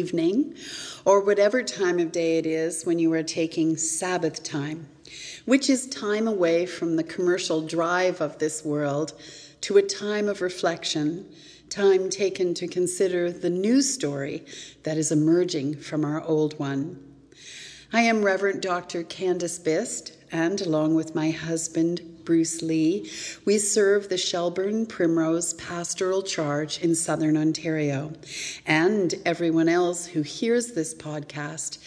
evening, or whatever time of day it is when you are taking Sabbath time, which is time away from the commercial drive of this world to a time of reflection, time taken to consider the new story that is emerging from our old one. I am Reverend Dr. Candace Bist, and along with my husband, Bruce Lee, we serve the Shelburne Primrose Pastoral Charge in Southern Ontario, and everyone else who hears this podcast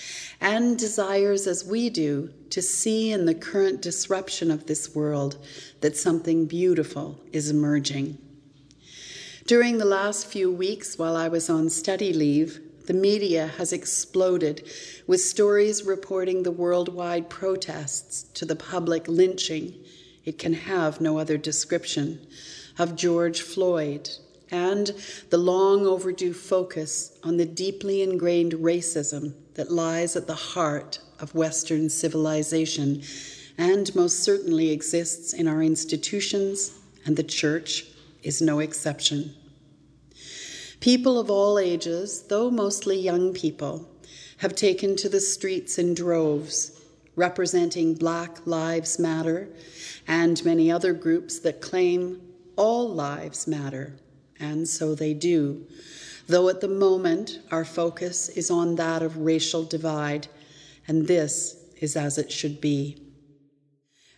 and desires, as we do, to see in the current disruption of this world that something beautiful is emerging. During the last few weeks while I was on study leave, the media has exploded with stories reporting the worldwide protests to the public lynching it can have no other description, of George Floyd and the long overdue focus on the deeply ingrained racism that lies at the heart of Western civilization and most certainly exists in our institutions, and the church is no exception. People of all ages, though mostly young people, have taken to the streets in droves, representing Black Lives Matter and many other groups that claim all lives matter, and so they do, though at the moment our focus is on that of racial divide, and this is as it should be.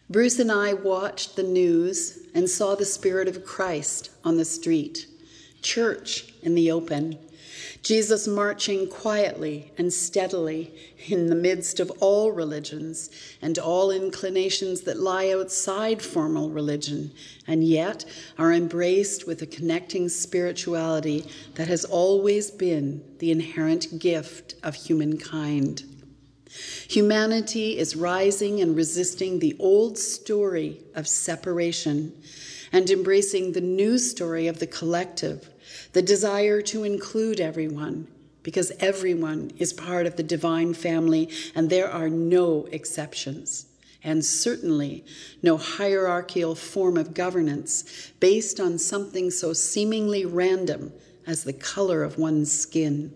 Bruce and I watched the news and saw the Spirit of Christ on the street, church in the open, Jesus marching quietly and steadily in the midst of all religions and all inclinations that lie outside formal religion, and yet are embraced with a connecting spirituality that has always been the inherent gift of humankind. Humanity is rising and resisting the old story of separation and embracing the new story of the collective the desire to include everyone, because everyone is part of the divine family and there are no exceptions, and certainly no hierarchical form of governance based on something so seemingly random as the color of one's skin.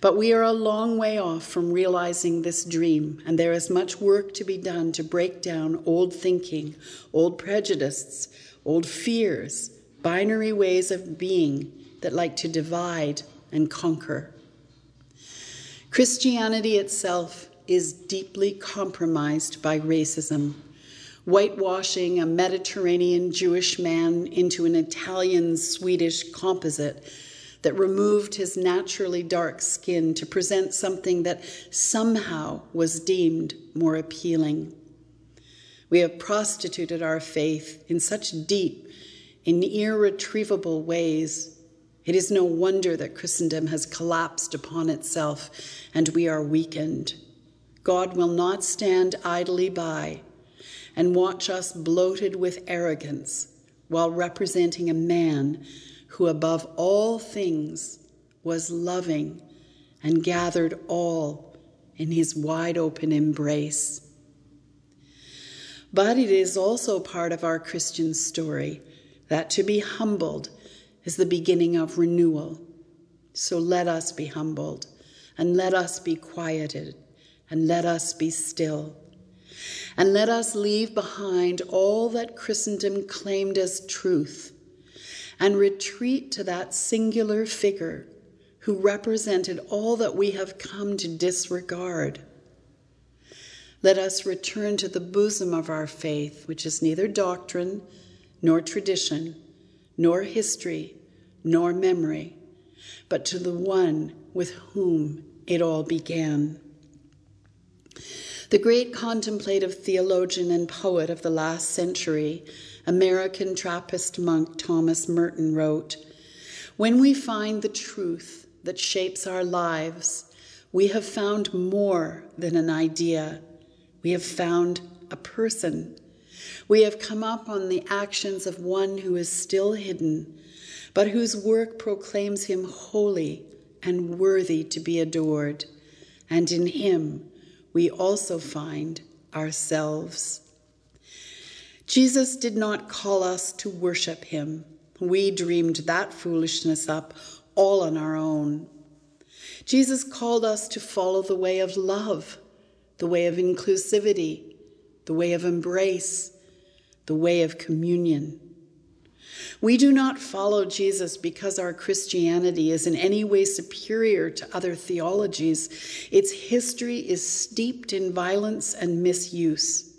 But we are a long way off from realizing this dream, and there is much work to be done to break down old thinking, old prejudices, old fears, binary ways of being that like to divide and conquer. Christianity itself is deeply compromised by racism, whitewashing a Mediterranean Jewish man into an Italian Swedish composite that removed his naturally dark skin to present something that somehow was deemed more appealing. We have prostituted our faith in such deep in irretrievable ways. It is no wonder that Christendom has collapsed upon itself and we are weakened. God will not stand idly by and watch us bloated with arrogance while representing a man who, above all things, was loving and gathered all in his wide open embrace. But it is also part of our Christian story that to be humbled is the beginning of renewal. So let us be humbled, and let us be quieted, and let us be still. And let us leave behind all that Christendom claimed as truth and retreat to that singular figure who represented all that we have come to disregard. Let us return to the bosom of our faith, which is neither doctrine nor tradition, nor history, nor memory, but to the one with whom it all began. The great contemplative theologian and poet of the last century, American Trappist monk Thomas Merton, wrote When we find the truth that shapes our lives, we have found more than an idea. We have found a person we have come up on the actions of one who is still hidden, but whose work proclaims him holy and worthy to be adored. And in him we also find ourselves. Jesus did not call us to worship him, We dreamed that foolishness up all on our own. Jesus called us to follow the way of love, the way of inclusivity, the way of embrace, the way of communion. We do not follow Jesus because our Christianity is in any way superior to other theologies. Its history is steeped in violence and misuse.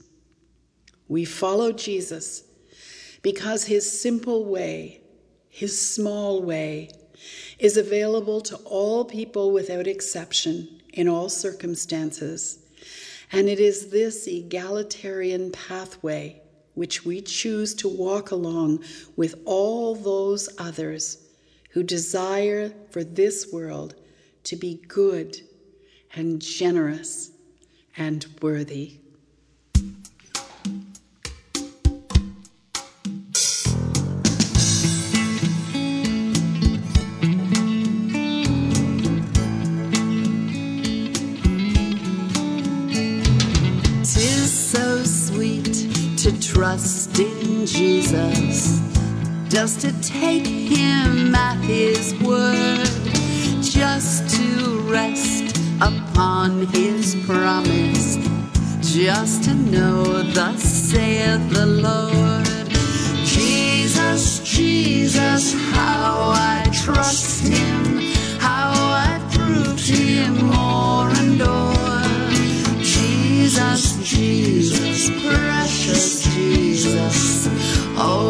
We follow Jesus because his simple way, his small way, is available to all people without exception in all circumstances. And it is this egalitarian pathway which we choose to walk along with all those others who desire for this world to be good and generous and worthy. Jesus, just to take him at his word, just to rest upon his promise, just to know, thus saith the Lord. Jesus, Jesus, how I trust him, how I proved him more and more. Jesus, Jesus,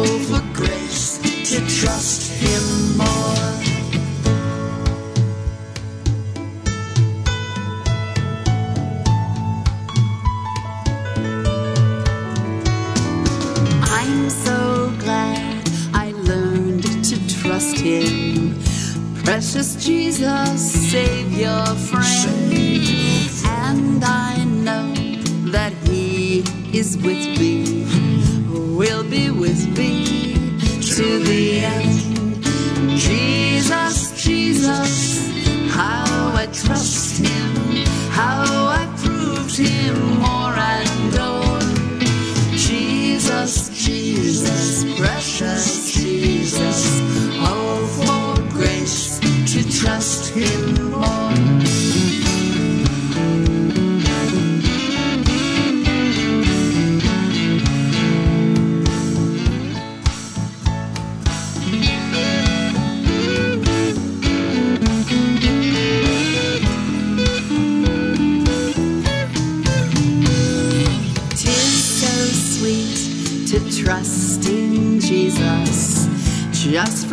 for grace to trust Him more. I'm so glad I learned to trust Him. Precious Jesus, Savior, friend. And I know that He is with me to the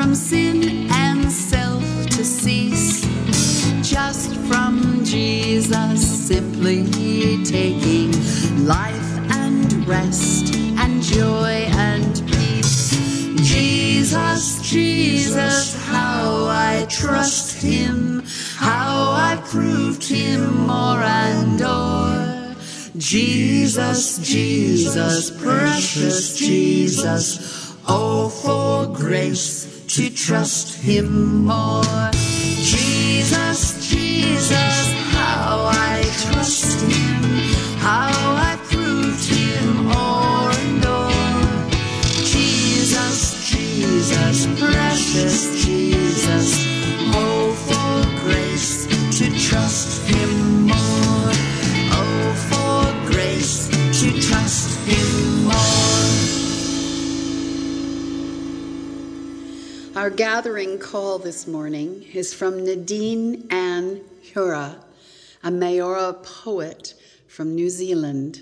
from sin and self to cease, just from Jesus simply taking life and rest and joy and peace. Jesus, Jesus, how I trust him, how I proved him more and more. Jesus, Jesus, precious Jesus, oh, for grace to trust Him more. Jesus, Jesus, how I trust Him, how Our gathering call this morning is from Nadine Anne Hura, a Maori poet from New Zealand.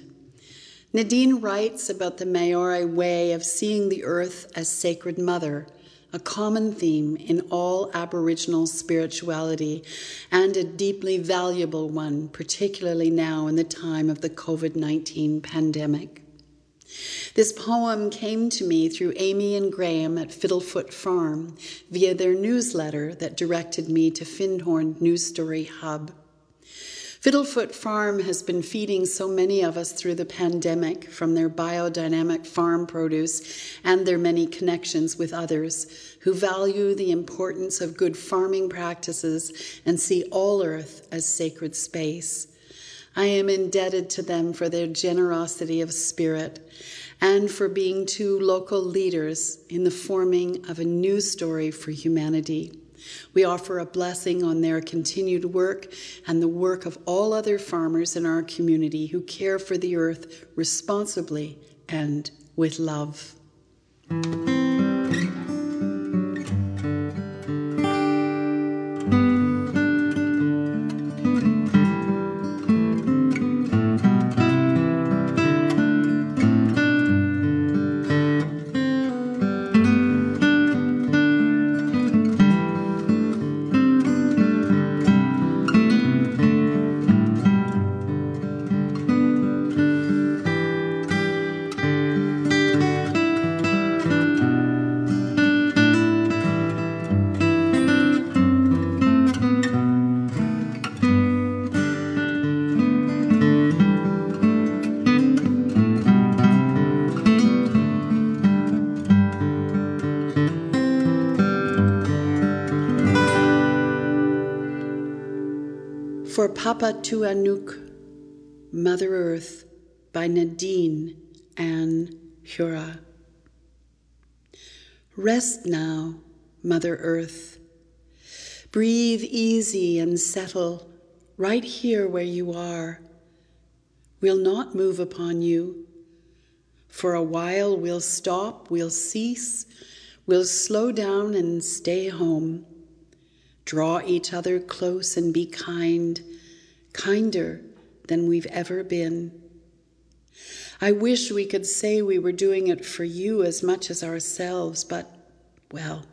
Nadine writes about the Maori way of seeing the earth as sacred mother, a common theme in all Aboriginal spirituality and a deeply valuable one, particularly now in the time of the COVID 19 pandemic. This poem came to me through Amy and Graham at Fiddlefoot Farm via their newsletter that directed me to Findhorn New Story Hub. Fiddlefoot Farm has been feeding so many of us through the pandemic from their biodynamic farm produce and their many connections with others who value the importance of good farming practices and see all earth as sacred space. I am indebted to them for their generosity of spirit and for being two local leaders in the forming of a new story for humanity. We offer a blessing on their continued work and the work of all other farmers in our community who care for the earth responsibly and with love. For Papatuanuku, Mother Earth by Nadine Anne Hura. Rest now, Mother Earth. Breathe easy and settle right here where you are. We'll not move upon you. For a while we'll stop, we'll cease, we'll slow down and stay home. Draw each other close and be kind, kinder than we've ever been. I wish we could say we were doing it for you as much as ourselves, but, well,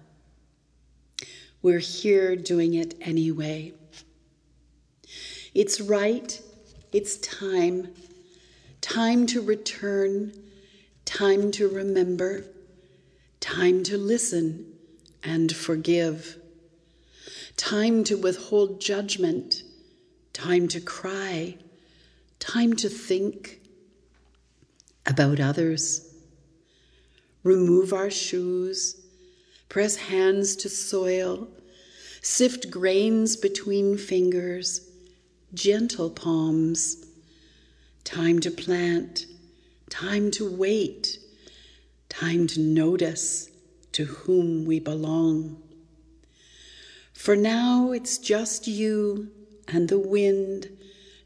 we're here doing it anyway. It's right, it's time, time to return, time to remember, time to listen and forgive time to withhold judgment, time to cry, time to think about others. Remove our shoes, press hands to soil, sift grains between fingers, gentle palms. Time to plant, time to wait, time to notice to whom we belong. For now it's just you and the wind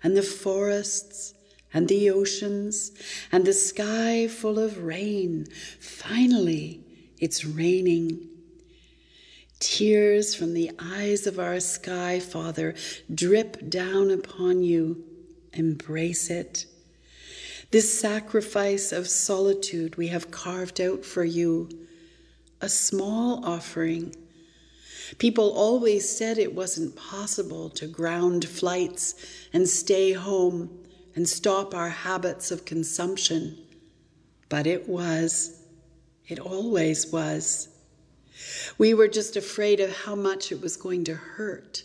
and the forests and the oceans and the sky full of rain. Finally, it's raining. Tears from the eyes of our sky, Father, drip down upon you. Embrace it. This sacrifice of solitude we have carved out for you, a small offering People always said it wasn't possible to ground flights and stay home and stop our habits of consumption. But it was. It always was. We were just afraid of how much it was going to hurt.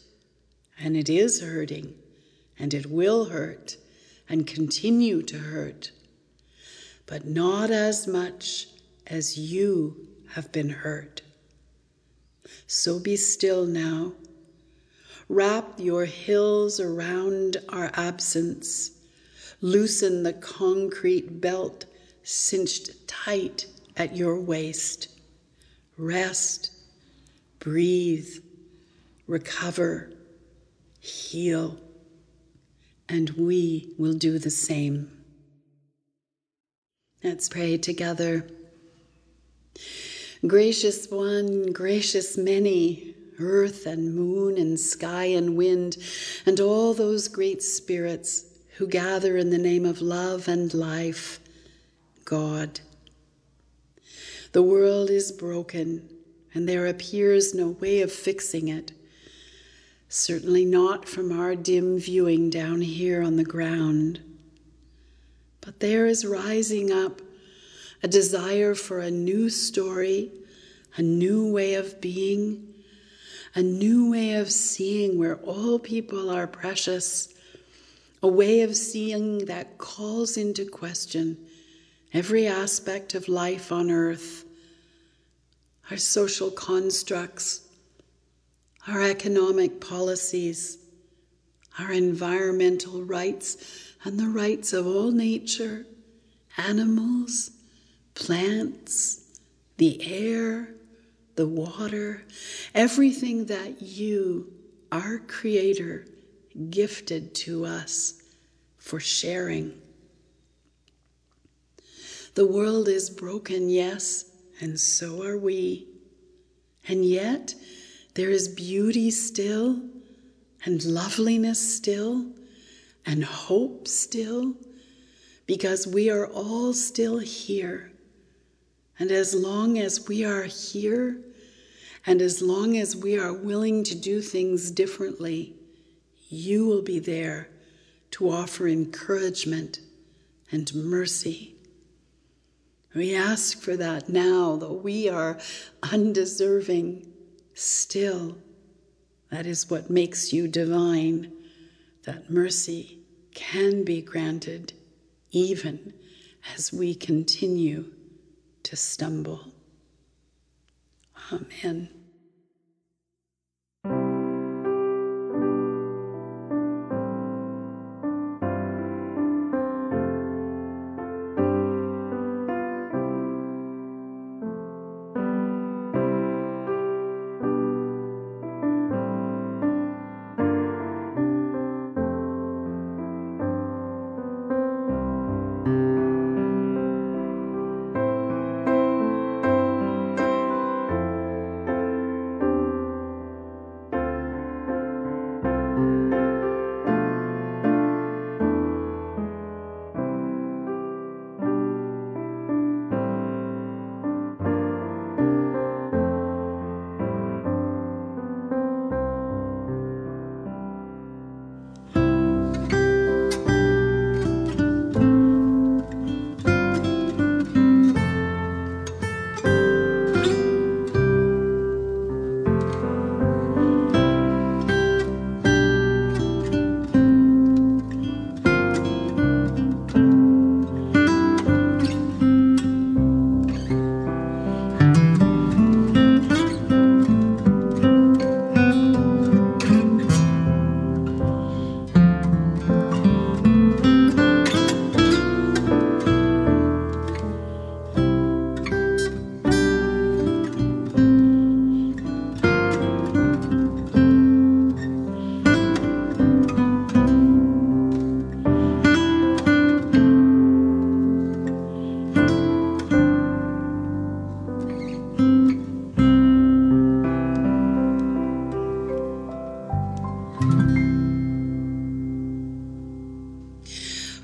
And it is hurting, and it will hurt, and continue to hurt. But not as much as you have been hurt. So be still now. Wrap your hills around our absence. Loosen the concrete belt cinched tight at your waist. Rest, breathe, recover, heal, and we will do the same. Let's pray together. Gracious one, gracious many, earth and moon and sky and wind, and all those great spirits who gather in the name of love and life, God. The world is broken, and there appears no way of fixing it. Certainly not from our dim viewing down here on the ground. But there is rising up a desire for a new story, a new way of being, a new way of seeing where all people are precious, a way of seeing that calls into question every aspect of life on earth, our social constructs, our economic policies, our environmental rights, and the rights of all nature, animals, plants, the air, the water, everything that you, our Creator, gifted to us for sharing. The world is broken, yes, and so are we. And yet, there is beauty still, and loveliness still, and hope still, because we are all still here. And as long as we are here, and as long as we are willing to do things differently, you will be there to offer encouragement and mercy. We ask for that now, though we are undeserving still. That is what makes you divine, that mercy can be granted even as we continue to stumble. Amen.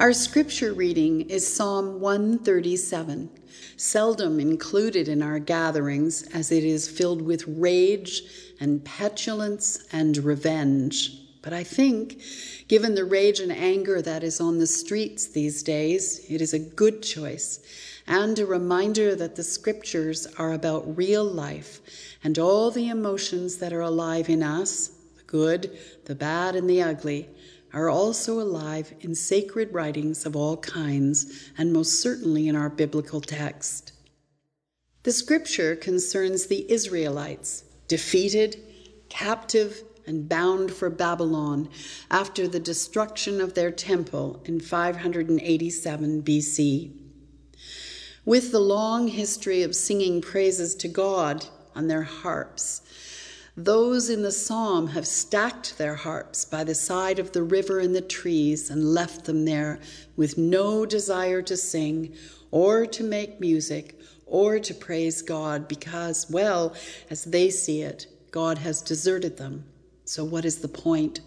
Our scripture reading is Psalm 137, seldom included in our gatherings as it is filled with rage and petulance and revenge. But I think, given the rage and anger that is on the streets these days, it is a good choice and a reminder that the scriptures are about real life and all the emotions that are alive in us the good, the bad, and the ugly are also alive in sacred writings of all kinds, and most certainly in our biblical text. The scripture concerns the Israelites, defeated, captive, and bound for Babylon after the destruction of their temple in 587 BC. With the long history of singing praises to God on their harps, those in the psalm have stacked their harps by the side of the river and the trees and left them there with no desire to sing or to make music or to praise God because, well, as they see it, God has deserted them. So, what is the point?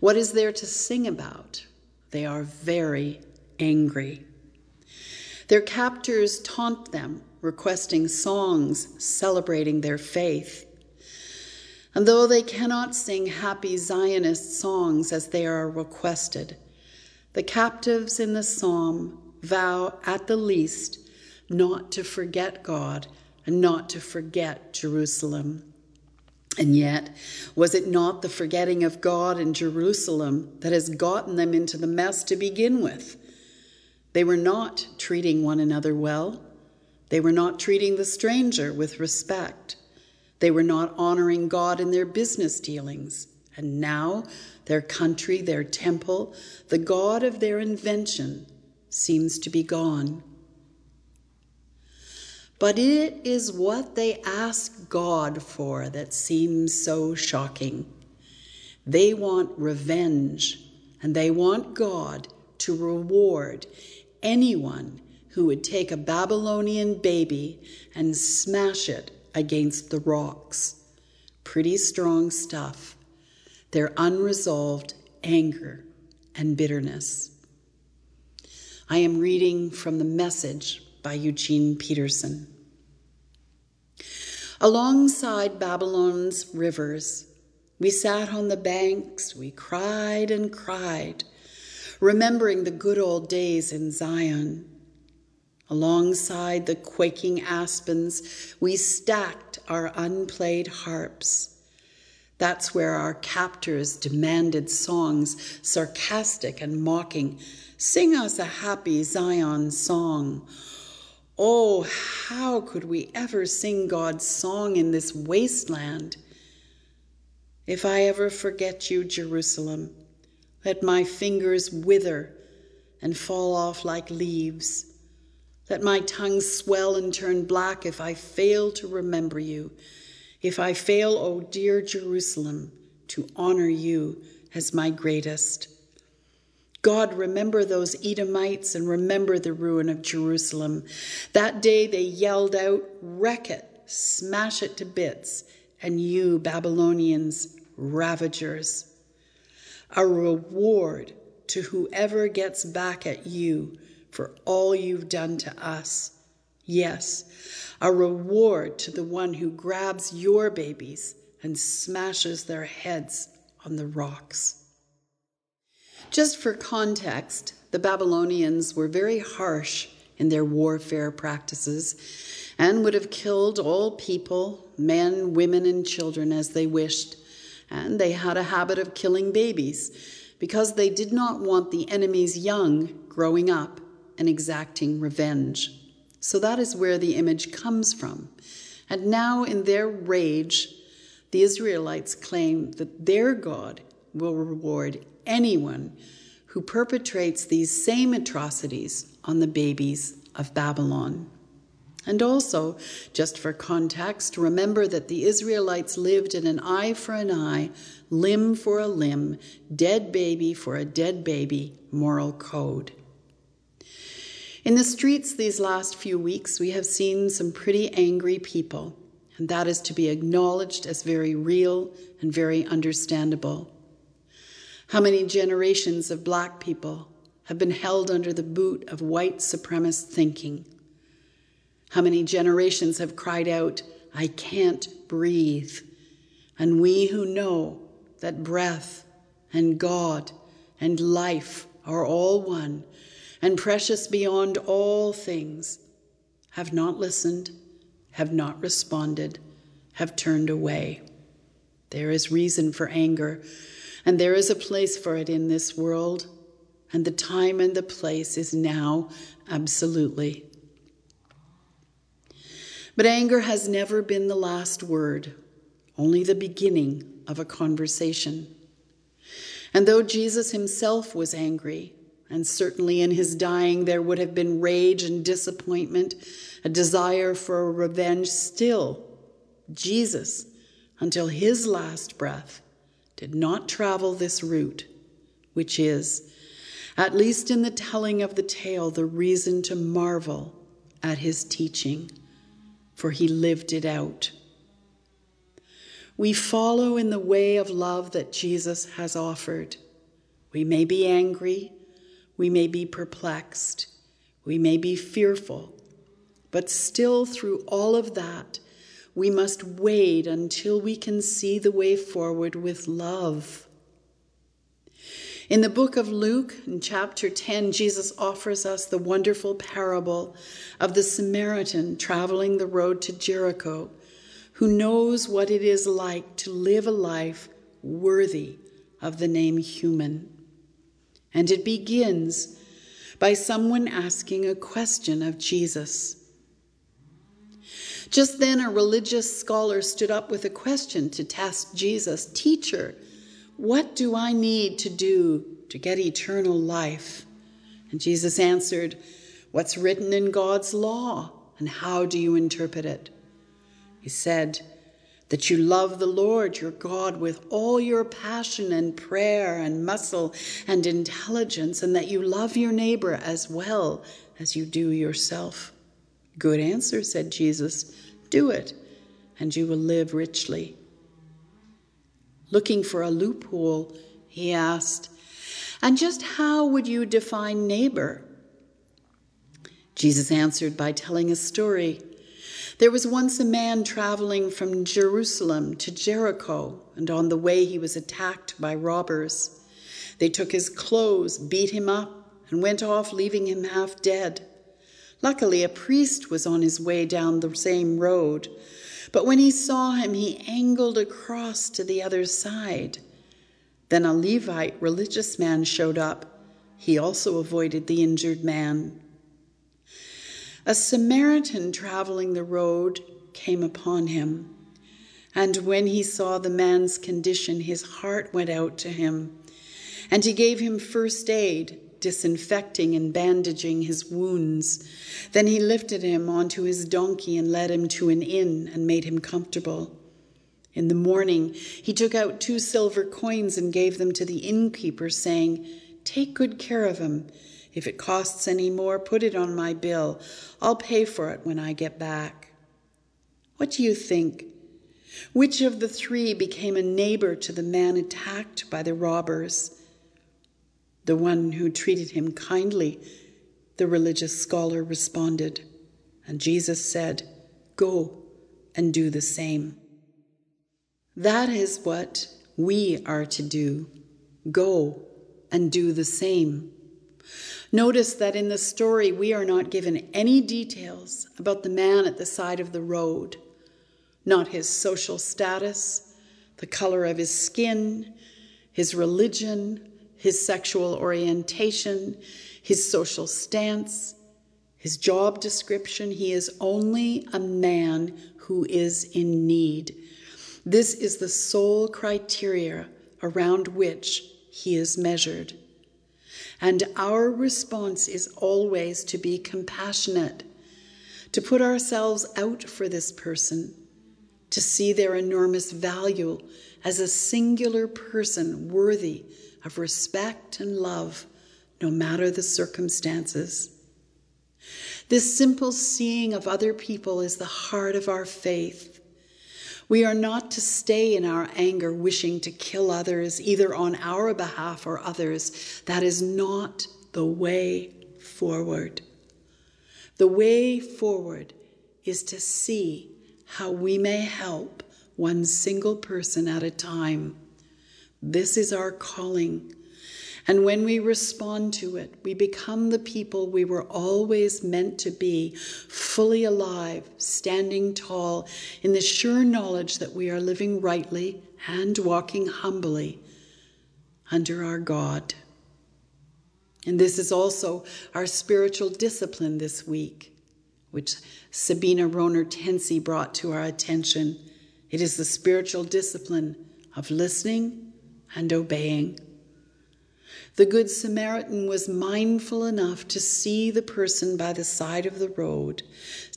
What is there to sing about? They are very angry. Their captors taunt them, requesting songs celebrating their faith. And though they cannot sing happy Zionist songs as they are requested, the captives in the psalm vow at the least not to forget God and not to forget Jerusalem. And yet, was it not the forgetting of God and Jerusalem that has gotten them into the mess to begin with? They were not treating one another well. They were not treating the stranger with respect. They were not honoring God in their business dealings. And now their country, their temple, the God of their invention seems to be gone. But it is what they ask God for that seems so shocking. They want revenge, and they want God to reward anyone who would take a Babylonian baby and smash it against the rocks. Pretty strong stuff. Their unresolved anger and bitterness. I am reading from the message by Eugene Peterson. Alongside Babylon's rivers, we sat on the banks, we cried and cried, remembering the good old days in Zion. Alongside the quaking aspens, we stacked our unplayed harps. That's where our captors demanded songs, sarcastic and mocking. Sing us a happy Zion song. Oh, how could we ever sing God's song in this wasteland? If I ever forget you, Jerusalem, let my fingers wither and fall off like leaves. Let my tongue swell and turn black if I fail to remember you, if I fail, O oh dear Jerusalem, to honor you as my greatest. God, remember those Edomites and remember the ruin of Jerusalem. That day they yelled out, Wreck it, smash it to bits, and you, Babylonians, ravagers. A reward to whoever gets back at you for all you've done to us. Yes, a reward to the one who grabs your babies and smashes their heads on the rocks. Just for context, the Babylonians were very harsh in their warfare practices and would have killed all people, men, women, and children as they wished. And they had a habit of killing babies because they did not want the enemy's young growing up and exacting revenge. So that is where the image comes from. And now, in their rage, the Israelites claim that their God will reward anyone who perpetrates these same atrocities on the babies of Babylon. And also, just for context, remember that the Israelites lived in an eye for an eye, limb for a limb, dead baby for a dead baby moral code. In the streets these last few weeks, we have seen some pretty angry people, and that is to be acknowledged as very real and very understandable. How many generations of black people have been held under the boot of white supremacist thinking? How many generations have cried out, I can't breathe? And we who know that breath and God and life are all one and precious beyond all things have not listened, have not responded, have turned away. There is reason for anger and there is a place for it in this world, and the time and the place is now, absolutely. But anger has never been the last word, only the beginning of a conversation. And though Jesus himself was angry, and certainly in his dying there would have been rage and disappointment, a desire for revenge, still, Jesus, until his last breath, did not travel this route, which is, at least in the telling of the tale, the reason to marvel at his teaching, for he lived it out. We follow in the way of love that Jesus has offered. We may be angry, we may be perplexed, we may be fearful, but still, through all of that, we must wait until we can see the way forward with love. In the book of Luke, in chapter 10, Jesus offers us the wonderful parable of the Samaritan traveling the road to Jericho, who knows what it is like to live a life worthy of the name human. And it begins by someone asking a question of Jesus. Just then, a religious scholar stood up with a question to test Jesus Teacher, what do I need to do to get eternal life? And Jesus answered, What's written in God's law? and how do you interpret it? He said, that you love the Lord your God with all your passion and prayer and muscle and intelligence, and that you love your neighbor as well as you do yourself. Good answer, said Jesus. Do it, and you will live richly. Looking for a loophole, he asked, And just how would you define neighbor? Jesus answered by telling a story. There was once a man traveling from Jerusalem to Jericho, and on the way he was attacked by robbers. They took his clothes, beat him up, and went off, leaving him half dead. Luckily, a priest was on his way down the same road, but when he saw him, he angled across to the other side. Then a Levite religious man showed up. He also avoided the injured man. A Samaritan traveling the road came upon him. And when he saw the man's condition, his heart went out to him. And he gave him first aid, disinfecting and bandaging his wounds. Then he lifted him onto his donkey and led him to an inn and made him comfortable. In the morning, he took out two silver coins and gave them to the innkeeper, saying, Take good care of him. If it costs any more, put it on my bill. I'll pay for it when I get back. What do you think? Which of the three became a neighbor to the man attacked by the robbers? The one who treated him kindly, the religious scholar responded. And Jesus said, Go and do the same. That is what we are to do. Go and do the same. Notice that in the story, we are not given any details about the man at the side of the road, not his social status, the color of his skin, his religion, his sexual orientation, his social stance, his job description. He is only a man who is in need. This is the sole criteria around which he is measured. And our response is always to be compassionate, to put ourselves out for this person, to see their enormous value as a singular person worthy of respect and love, no matter the circumstances. This simple seeing of other people is the heart of our faith. We are not to stay in our anger wishing to kill others, either on our behalf or others. That is not the way forward. The way forward is to see how we may help one single person at a time. This is our calling. And when we respond to it, we become the people we were always meant to be, fully alive, standing tall, in the sure knowledge that we are living rightly and walking humbly under our God. And this is also our spiritual discipline this week, which Sabina Roner Tensi brought to our attention. It is the spiritual discipline of listening and obeying. The Good Samaritan was mindful enough to see the person by the side of the road,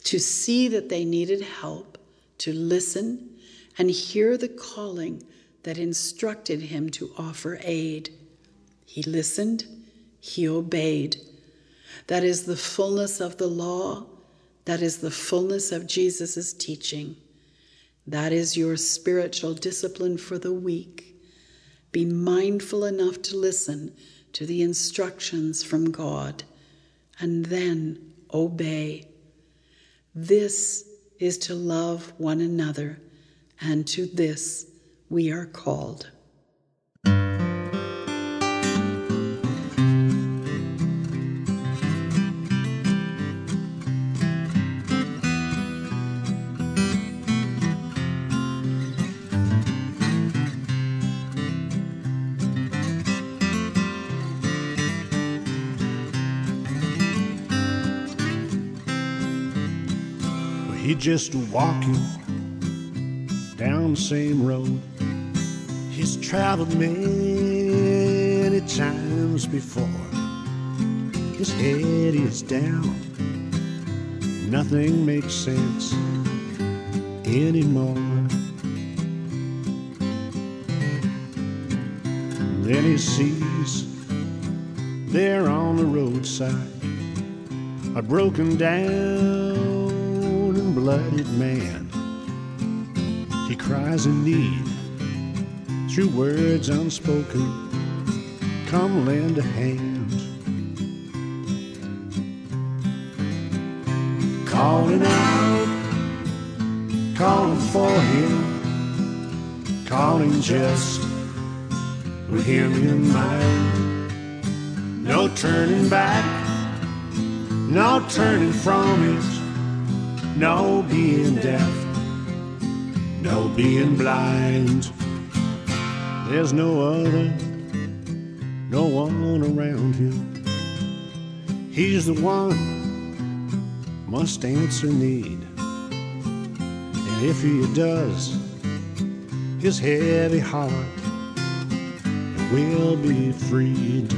to see that they needed help, to listen and hear the calling that instructed him to offer aid. He listened, he obeyed. That is the fullness of the law, that is the fullness of Jesus' teaching. That is your spiritual discipline for the week. Be mindful enough to listen to the instructions from God and then obey. This is to love one another, and to this we are called. Just walking down the same road he's traveled many times before. His head is down, nothing makes sense anymore. Then he sees there on the roadside a broken down blooded man. He cries in need through words unspoken. Come lend a hand. calling out, calling for him, calling just with him in mind. No turning back, no turning from it, no being deaf, no being blind. There's no other, no one around him. He's the one must answer need. And if he does, his heavy heart will be freed.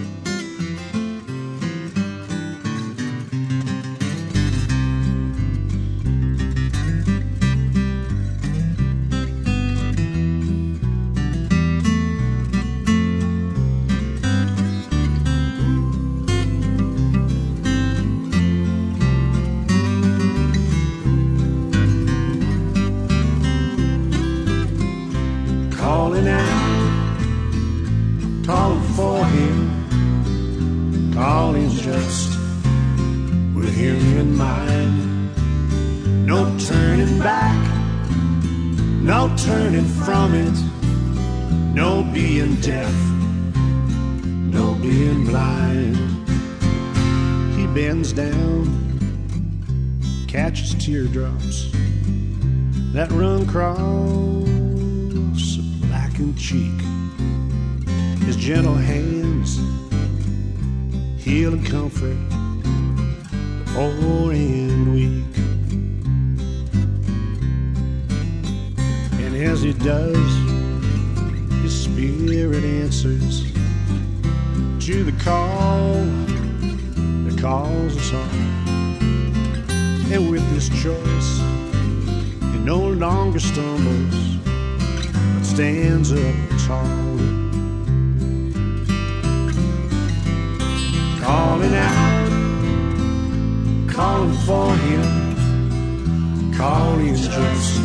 For him, calling just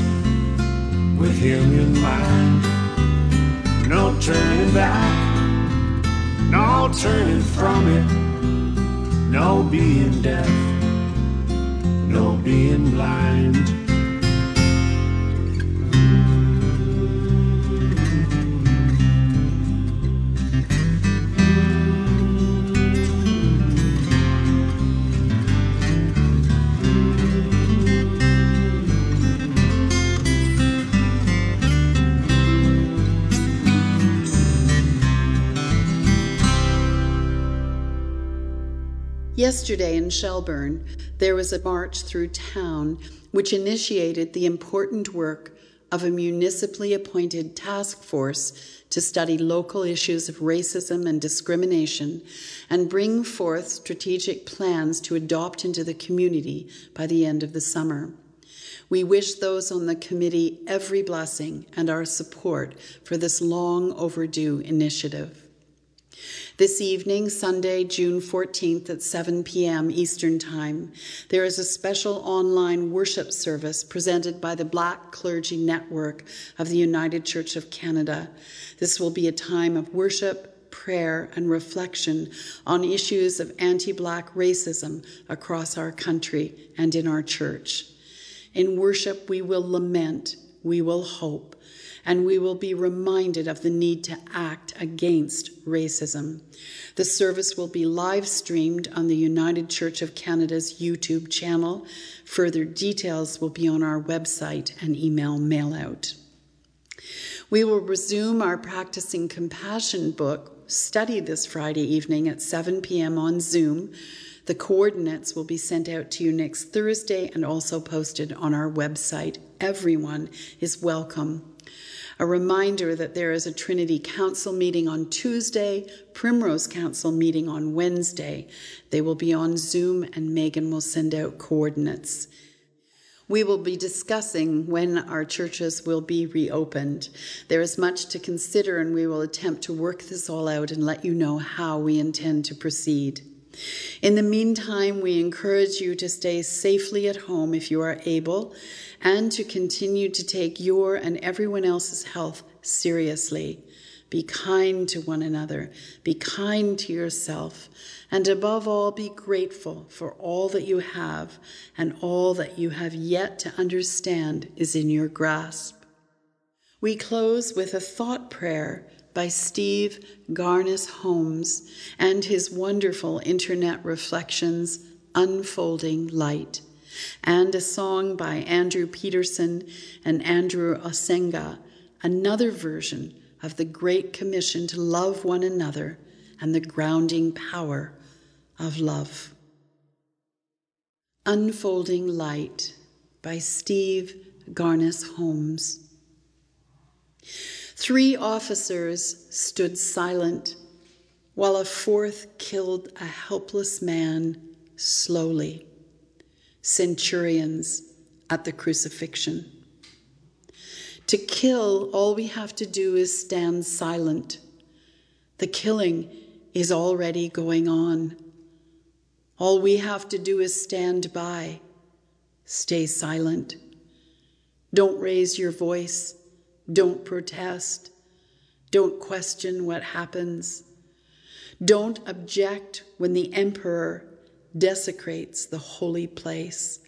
with him in mind. No turning back, no turning from it, no being deaf no being blind. Yesterday in Shelburne, there was a march through town which initiated the important work of a municipally appointed task force to study local issues of racism and discrimination and bring forth strategic plans to adopt into the community by the end of the summer. We wish those on the committee every blessing and our support for this long overdue initiative. This evening, Sunday, June 14th at 7 p.m. Eastern Time, there is a special online worship service presented by the Black Clergy Network of the United Church of Canada. This will be a time of worship, prayer, and reflection on issues of anti Black racism across our country and in our church. In worship, we will lament, we will hope and we will be reminded of the need to act against racism. The service will be live streamed on the United Church of Canada's YouTube channel. Further details will be on our website and email mailout. We will resume our Practicing Compassion book study this Friday evening at 7 p.m. on Zoom. The coordinates will be sent out to you next Thursday and also posted on our website. Everyone is welcome. A reminder that there is a Trinity Council meeting on Tuesday, Primrose Council meeting on Wednesday. They will be on Zoom, and Megan will send out coordinates. We will be discussing when our churches will be reopened. There is much to consider, and we will attempt to work this all out and let you know how we intend to proceed. In the meantime, we encourage you to stay safely at home if you are able and to continue to take your and everyone else's health seriously. Be kind to one another, be kind to yourself, and above all, be grateful for all that you have and all that you have yet to understand is in your grasp. We close with a thought prayer by Steve Garnaas Holmes and his wonderful internet reflections, Unfolding Light, and a song by Andrew Peterson and Andrew Osenga, another version of the Great Commission to love one another and the grounding power of love. Unfolding Light by Steve Garnaas Holmes. Three officers stood silent while a fourth killed a helpless man slowly. Centurions at the crucifixion. To kill, all we have to do is stand silent. The killing is already going on. All we have to do is stand by, stay silent. Don't raise your voice, don't protest, don't question what happens. Don't object when the emperor desecrates the holy place.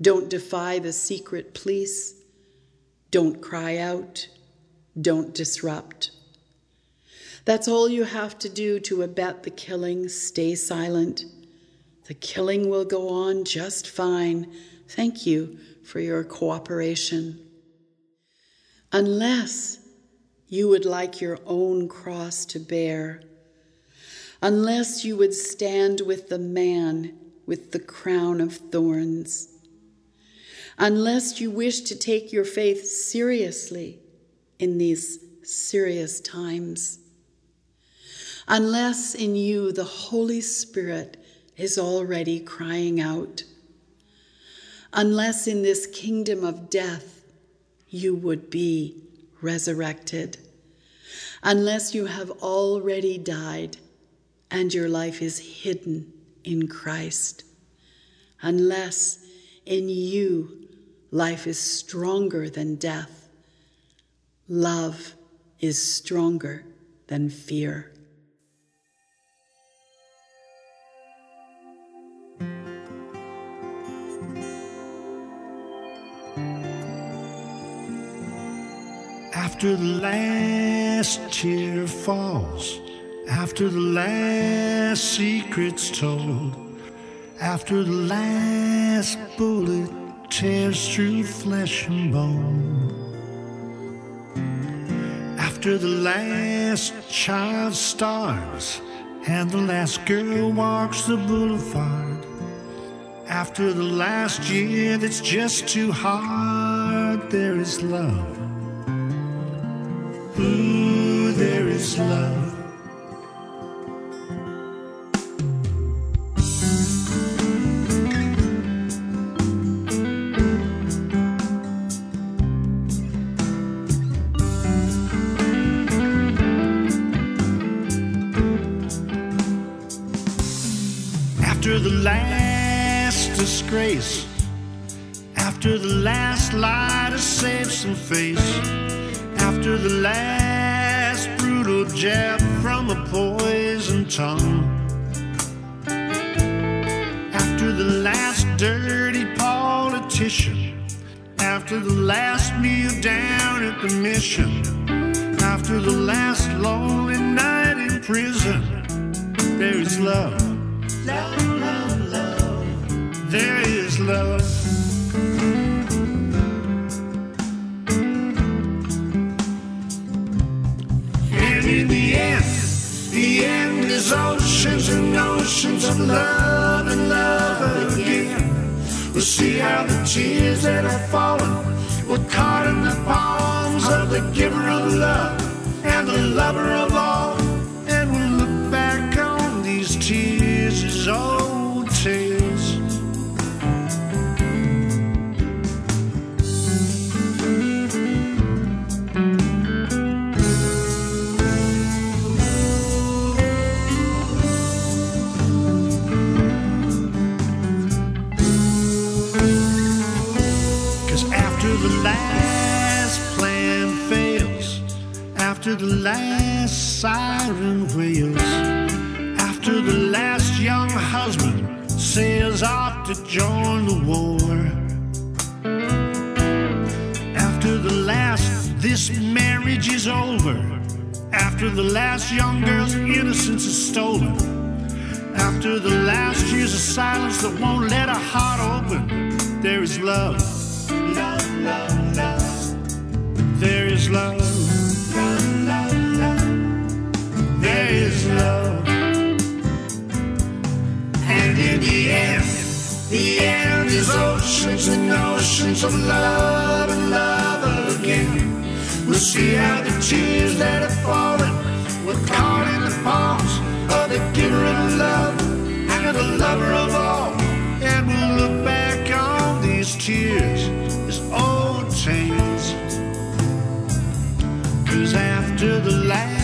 Don't defy the secret police. Don't cry out. Don't disrupt. That's all you have to do to abet the killing. Stay silent. The killing will go on just fine. Thank you for your cooperation. Unless you would like your own cross to bear, unless you would stand with the man with the crown of thorns, unless you wish to take your faith seriously in these serious times. Unless in you the Holy Spirit is already crying out, unless in this kingdom of death you would be resurrected, unless you have already died and your life is hidden in Christ, unless in you life is stronger than death, love is stronger than fear. After the last tear falls, after the last secret's told, after the last bullet tears through flesh and bone, after the last child starves and the last girl walks the boulevard, after the last year that's just too hard, there is love. Ooh, there is love. After the last dirty politician. After the last meal down at the mission. After the last lonely night in prison. There is. Love, love, of love and love again. We'll see how the tears that have fallen were caught in the palms of the giver of love and the lover of After the last siren wails, after the last young husband sails off to join the war, after the last this marriage is over, after the last young girl's innocence is stolen, after the last years of silence that won't let a heart open, there is love. Love, love, love. There is love. Love, of love and love again. We'll see how the tears that have fallen were caught in the palms of the giver of love and the lover of all. And we'll look back on these tears as old tales. Cause after the last